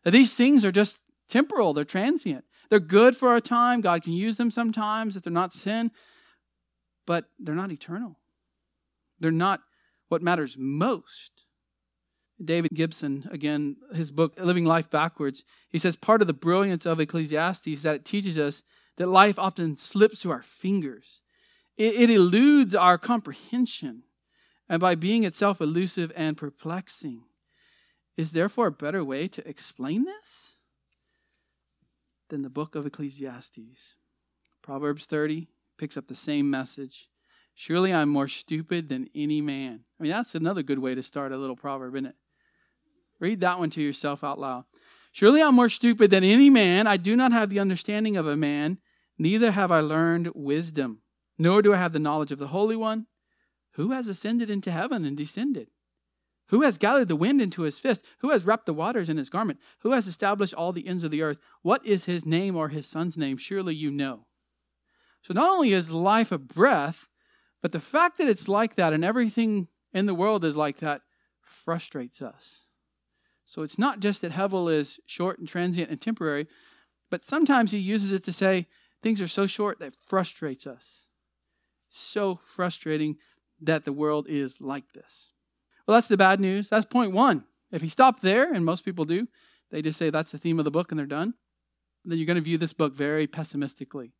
Speaker 1: That these things are just temporal, they're transient. They're good for a time. God can use them sometimes if they're not sin, but they're not eternal. They're not what matters most. David Gibson, again, his book, Living Life Backwards, he says part of the brilliance of Ecclesiastes is that it teaches us that life often slips through our fingers. It, it eludes our comprehension, and by being itself elusive and perplexing, is therefore a better way to explain this than the book of Ecclesiastes. Proverbs 30 picks up the same message. Surely I'm more stupid than any man. I mean, that's another good way to start a little proverb, isn't it? Read that one to yourself out loud. Surely I'm more stupid than any man. I do not have the understanding of a man, neither have I learned wisdom, nor do I have the knowledge of the Holy One. Who has ascended into heaven and descended? Who has gathered the wind into his fist? Who has wrapped the waters in his garment? Who has established all the ends of the earth? What is his name or his son's name? Surely you know. So not only is life a breath, but the fact that it's like that and everything in the world is like that frustrates us. So it's not just that Hevel is short and transient and temporary, but sometimes he uses it to say things are so short that frustrates us. So frustrating that the world is like this. Well, that's the bad news. That's point one. If he stopped there, and most people do, they just say that's the theme of the book and they're done, then you're going to view this book very pessimistically.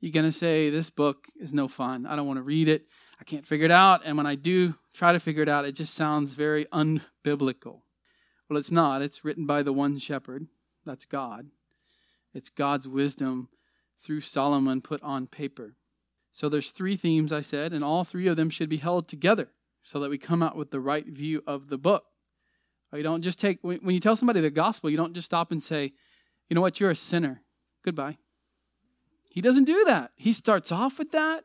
Speaker 1: You're going to say, This book is no fun. I don't want to read it. I can't figure it out. And when I do try to figure it out, it just sounds very unbiblical. Well, it's not. It's written by the one shepherd. That's God. It's God's wisdom through Solomon put on paper. So there's three themes I said, and all three of them should be held together so that we come out with the right view of the book. You don't just take when you tell somebody the gospel, you don't just stop and say, "You know what? You're a sinner. Goodbye." He doesn't do that. He starts off with that,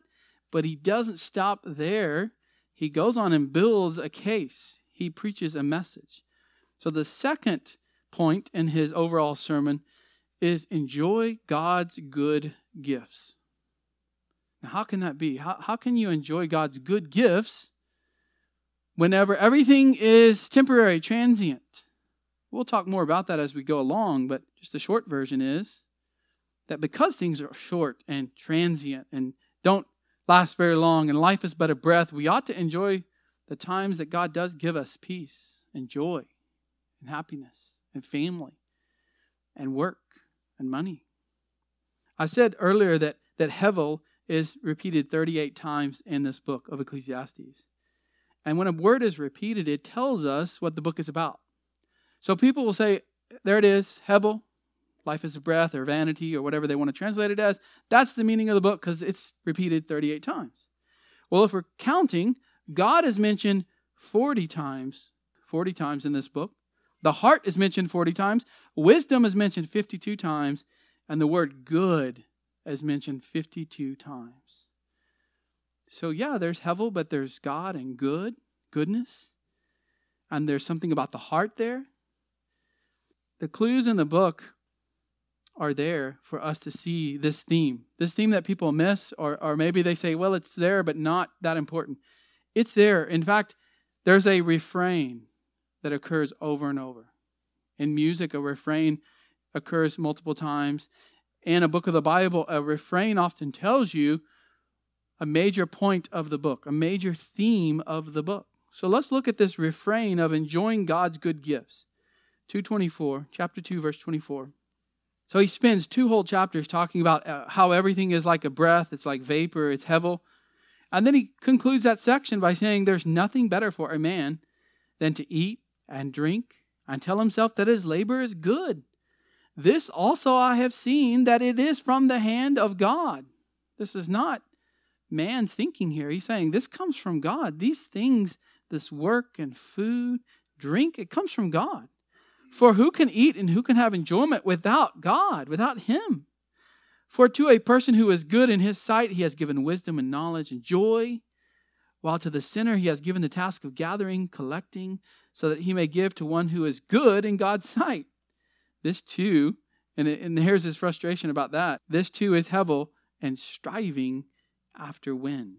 Speaker 1: but he doesn't stop there. He goes on and builds a case. He preaches a message. So the second point in his overall sermon is enjoy God's good gifts. Now, how can that be? How, how can you enjoy God's good gifts whenever everything is temporary, transient? We'll talk more about that as we go along, but just the short version is that because things are short and transient and don't last very long and life is but a breath, we ought to enjoy the times that God does give us peace and joy and happiness and family and work and money. I said earlier that, that Hevel is repeated 38 times in this book of Ecclesiastes. And when a word is repeated, it tells us what the book is about. So people will say, there it is, Hevel, life is a breath or vanity or whatever they want to translate it as. That's the meaning of the book because it's repeated 38 times. Well, if we're counting, God is mentioned 40 times, 40 times in this book. The heart is mentioned 40 times, wisdom is mentioned 52 times, and the word good is mentioned 52 times. So, yeah, there's Hevel, but there's God and good, goodness. And there's something about the heart there. The clues in the book are there for us to see this theme. This theme that people miss, or, or maybe they say, well, it's there, but not that important. It's there. In fact, there's a refrain that occurs over and over. In music, a refrain occurs multiple times. In a book of the Bible, a refrain often tells you a major point of the book, a major theme of the book. So let's look at this refrain of enjoying God's good gifts. 224, chapter 2, verse 24. So he spends two whole chapters talking about uh, how everything is like a breath, it's like vapor, it's hevel. And then he concludes that section by saying there's nothing better for a man than to eat and drink and tell himself that his labor is good. This also I have seen that it is from the hand of God. This is not man's thinking here. He's saying this comes from God. These things, this work and food, drink, it comes from God. For who can eat and who can have enjoyment without God, without Him? For to a person who is good in His sight, He has given wisdom and knowledge and joy, while to the sinner He has given the task of gathering, collecting, so that He may give to one who is good in God's sight. This too, and, and here's his frustration about that. This too is Hevel and striving after wind.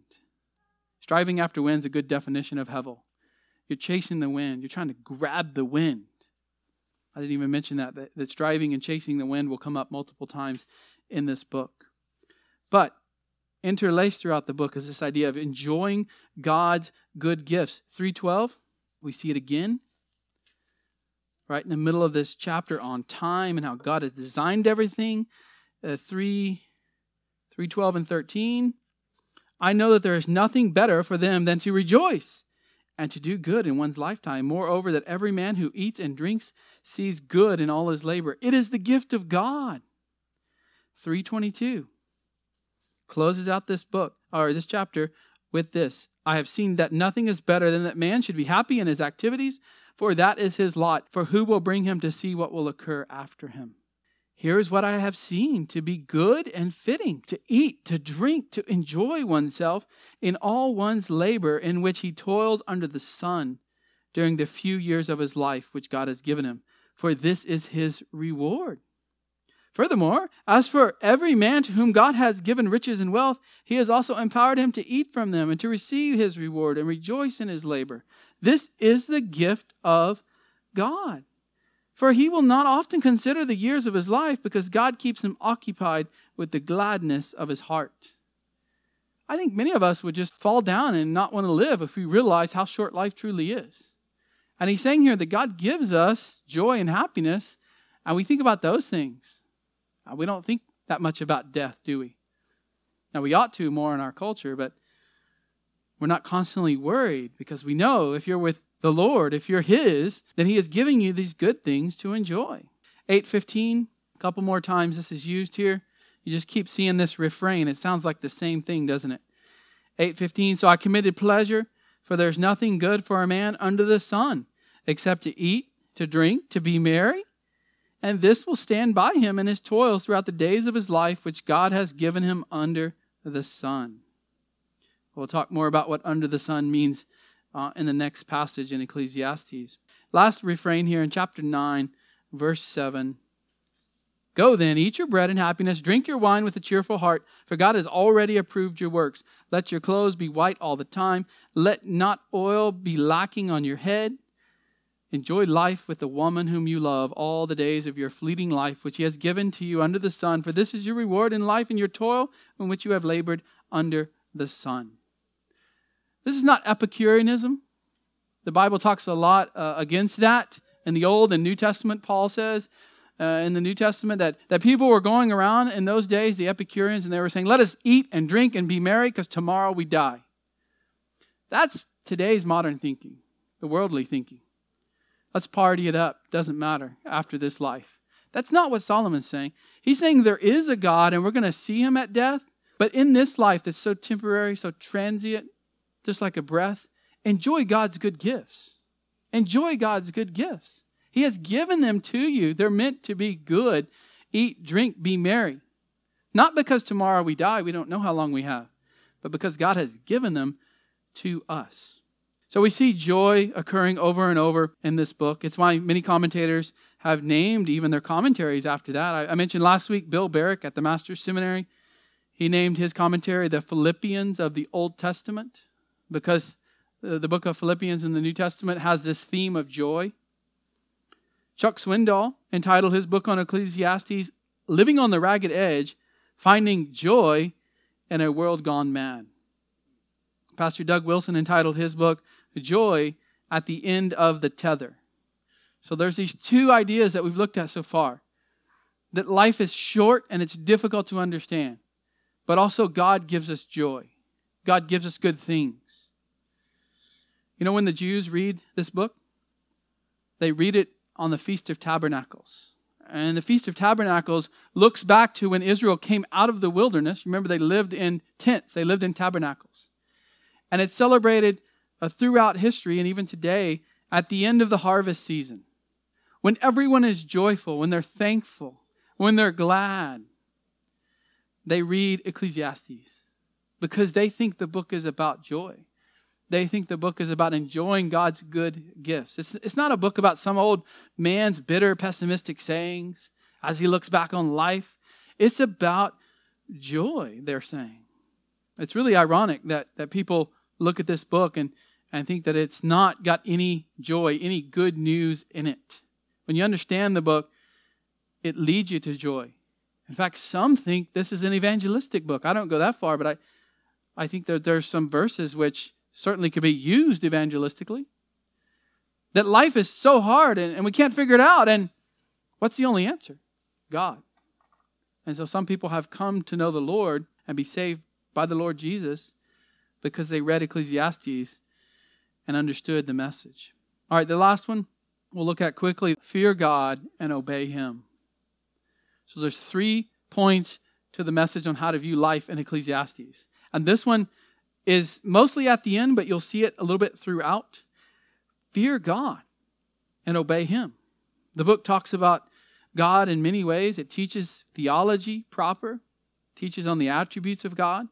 Speaker 1: Striving after wind is a good definition of Hevel. You're chasing the wind. You're trying to grab the wind. I didn't even mention that, that, that striving and chasing the wind will come up multiple times in this book. But interlaced throughout the book is this idea of enjoying God's good gifts. 312, we see it again. Right in the middle of this chapter on time and how God has designed everything. Uh, 3, 312 and 13. I know that there is nothing better for them than to rejoice and to do good in one's lifetime. Moreover, that every man who eats and drinks sees good in all his labor. It is the gift of God. 322 closes out this book or this chapter with this I have seen that nothing is better than that man should be happy in his activities, for that is his lot. For who will bring him to see what will occur after him? Here is what I have seen to be good and fitting, to eat, to drink, to enjoy oneself in all one's labor in which he toils under the sun during the few years of his life which God has given him, for this is his reward. Furthermore, as for every man to whom God has given riches and wealth, he has also empowered him to eat from them and to receive his reward and rejoice in his labor. This is the gift of God. For he will not often consider the years of his life because God keeps him occupied with the gladness of his heart. I think many of us would just fall down and not want to live if we realize how short life truly is. And he's saying here that God gives us joy and happiness, and we think about those things. Uh, we don't think that much about death, do we? Now, we ought to more in our culture, but we're not constantly worried because we know if you're with the Lord, if you're His, then He is giving you these good things to enjoy. 815, a couple more times this is used here. You just keep seeing this refrain. It sounds like the same thing, doesn't it? 815, so I committed pleasure, for there's nothing good for a man under the sun, except to eat, to drink, to be merry. And this will stand by him in his toils throughout the days of his life, which God has given him under the sun. We'll talk more about what under the sun means uh, in the next passage in Ecclesiastes. Last refrain here in chapter 9, verse 7. Go then, eat your bread in happiness, drink your wine with a cheerful heart, for God has already approved your works. Let your clothes be white all the time. Let not oil be lacking on your head. Enjoy life with the woman whom you love all the days of your fleeting life, which he has given to you under the sun, for this is your reward in life and your toil in which you have labored under the sun. This is not Epicureanism. The Bible talks a lot uh, against that. In the Old and New Testament, Paul says uh, in the New Testament that, that people were going around in those days, the Epicureans, and they were saying, Let us eat and drink and be merry because tomorrow we die. That's today's modern thinking, the worldly thinking. Let's party it up. Doesn't matter after this life. That's not what Solomon's saying. He's saying there is a God and we're going to see him at death. But in this life that's so temporary, so transient, just like a breath, enjoy God's good gifts. Enjoy God's good gifts. He has given them to you. They're meant to be good. Eat, drink, be merry. Not because tomorrow we die, we don't know how long we have, but because God has given them to us. So we see joy occurring over and over in this book. It's why many commentators have named even their commentaries after that. I, mentioned last week Bill Barrick at the Master's Seminary. He named his commentary the Philippians of the Old Testament because uh, the book of Philippians in the New Testament has this theme of joy. Chuck Swindoll entitled his book on Ecclesiastes, Living on the Ragged Edge Finding Joy in a World Gone Mad. Pastor Doug Wilson entitled his book, Joy at the End of the Tether. So there's these two ideas that we've looked at so far that life is short and it's difficult to understand, but also God gives us joy. God gives us good things. You know, when the Jews read this book, they read it on the Feast of Tabernacles. And the Feast of Tabernacles looks back to when Israel came out of the wilderness. Remember, they lived in tents, they lived in tabernacles. And it's celebrated uh, throughout history and even today at the end of the harvest season. When everyone is joyful, when they're thankful, when they're glad, they read Ecclesiastes because they think the book is about joy they think the book is about enjoying God's good gifts. It's, it's not a book about some old man's bitter, pessimistic sayings as he looks back on life. It's about joy, they're saying. It's really ironic that, that people look at this book and, and think that it's not got any joy, any good news in it. When you understand the book, it leads you to joy. In fact, some think this is an evangelistic book. I don't go that far, but I, I think that there's some verses which certainly could be used evangelistically. That life is so hard and, and we can't figure it out. And what's the only answer? God. And so some people have come to know the Lord and be saved by the Lord Jesus because they read Ecclesiastes and understood the message. All right, the last one we'll look at quickly fear God and obey Him. So there's three points to the message on how to view life in Ecclesiastes. And this one is mostly at the end, but you'll see it a little bit throughout. Fear God and obey Him. The book talks about God in many ways. It teaches theology proper, teaches on the attributes of God.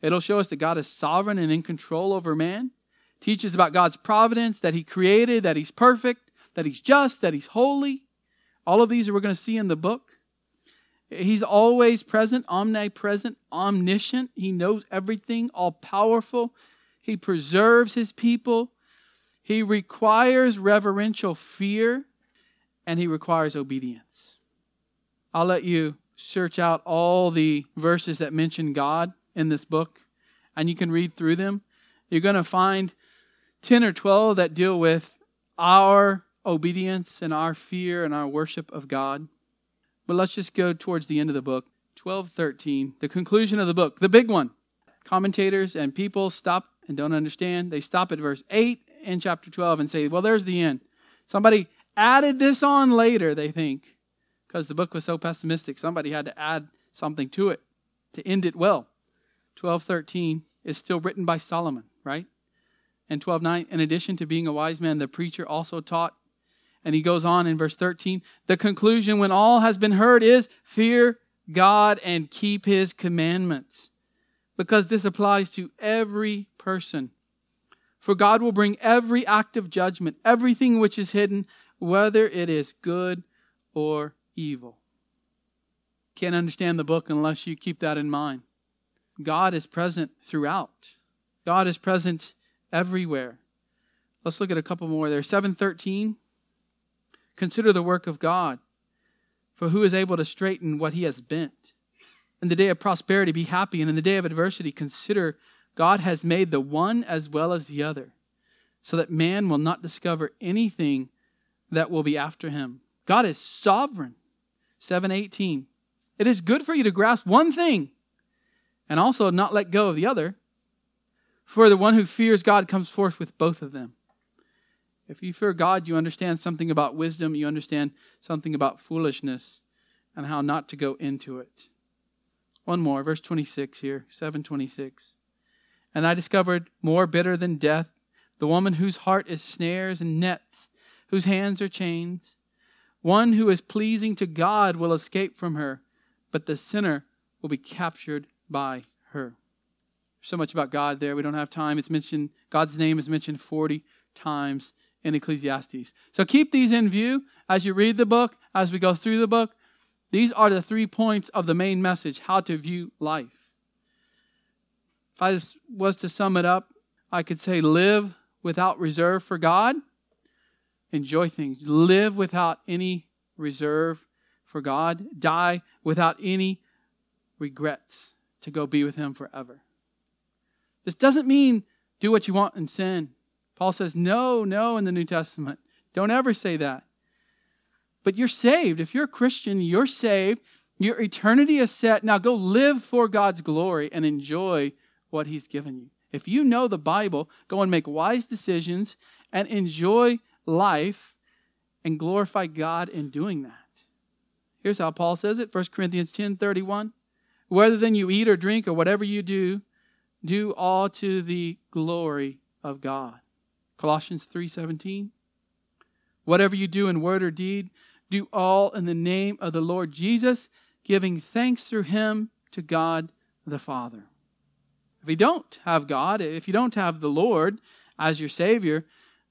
Speaker 1: It'll show us that God is sovereign and in control over man. Teaches about God's providence, that He created, that He's perfect, that He's just, that He's holy. All of these we're going to see in the book. He's always present, omnipresent, omniscient. He knows everything, all powerful. He preserves his people. He requires reverential fear and he requires obedience. I'll let you search out all the verses that mention God in this book and you can read through them. You're going to find 10 or 12 that deal with our obedience and our fear and our worship of God. But let's just go towards the end of the book, 12, 13, the conclusion of the book, the big one. Commentators and people stop and don't understand. They stop at verse 8 in chapter 12 and say, well, there's the end. Somebody added this on later, they think, because the book was so pessimistic. Somebody had to add something to it to end it well. 12, 13 is still written by Solomon, right? And 12, 9, in addition to being a wise man, the preacher also taught and he goes on in verse 13 the conclusion when all has been heard is fear God and keep his commandments. Because this applies to every person. For God will bring every act of judgment, everything which is hidden, whether it is good or evil. Can't understand the book unless you keep that in mind. God is present throughout. God is present everywhere. Let's look at a couple more there. 713 Consider the work of God. For who is able to straighten what he has bent? In the day of prosperity, be happy, and in the day of adversity, consider God has made the one as well as the other, so that man will not discover anything that will be after him. God is sovereign. 718. It is good for you to grasp one thing and also not let go of the other. For the one who fears God comes forth with both of them. If you fear God, you understand something about wisdom, you understand something about foolishness and how not to go into it. One more, verse 26 here, 726. And I discovered more bitter than death the woman whose heart is snares and nets, whose hands are chains. One who is pleasing to God will escape from her, but the sinner will be captured by her. So much about God there. We don't have time. It's mentioned, God's name is mentioned 40 times in Ecclesiastes. So keep these in view as you read the book, as we go through the book. These are the three points of the main message how to view life. If I was to sum it up, I could say live without reserve for God, enjoy things. Live without any reserve for God, die without any regrets to go be with Him forever. This doesn't mean do what you want and sin. Paul says, no, no, in the New Testament. Don't ever say that. But you're saved. If you're a Christian, you're saved. Your eternity is set. Now go live for God's glory and enjoy what He's given you. If you know the Bible, go and make wise decisions and enjoy life and glorify God in doing that. Here's how Paul says it 1 Corinthians 10 31. Whether then you eat or drink or whatever you do, do all to the glory of God. Colossians 3:17 Whatever you do in word or deed, do all in the name of the Lord Jesus, giving thanks through him to God the Father. If you don't have God, if you don't have the Lord as your Savior,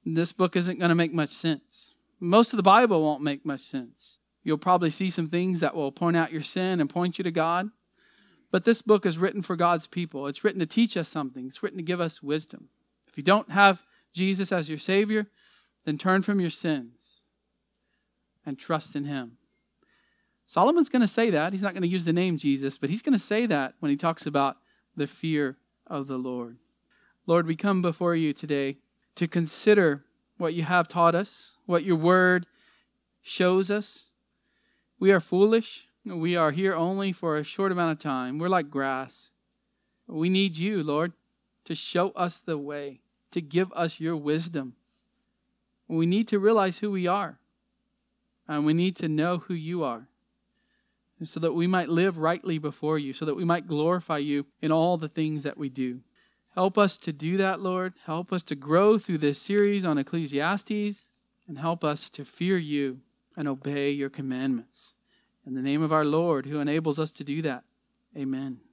Speaker 1: this book isn't going to make much sense. Most of the Bible won't make much sense. You'll probably see some things that will point out your sin and point you to God. But this book is written for God's people. It's written to teach us something, it's written to give us wisdom. If you don't have Jesus as your Savior, then turn from your sins and trust in Him. Solomon's going to say that. He's not going to use the name Jesus, but he's going to say that when he talks about the fear of the Lord. Lord, we come before you today to consider what you have taught us, what your word shows us. We are foolish. We are here only for a short amount of time. We're like grass. We need you, Lord, to show us the way to give us your wisdom. We need to realize who we are, and we need to know who you are, so that we might live rightly before you, so that we might glorify you in all the things that we do. Help us to do that, Lord. Help us to grow through this series on Ecclesiastes, and help us to fear you and obey your commandments. In the name of our Lord, who enables us to do that. Amen.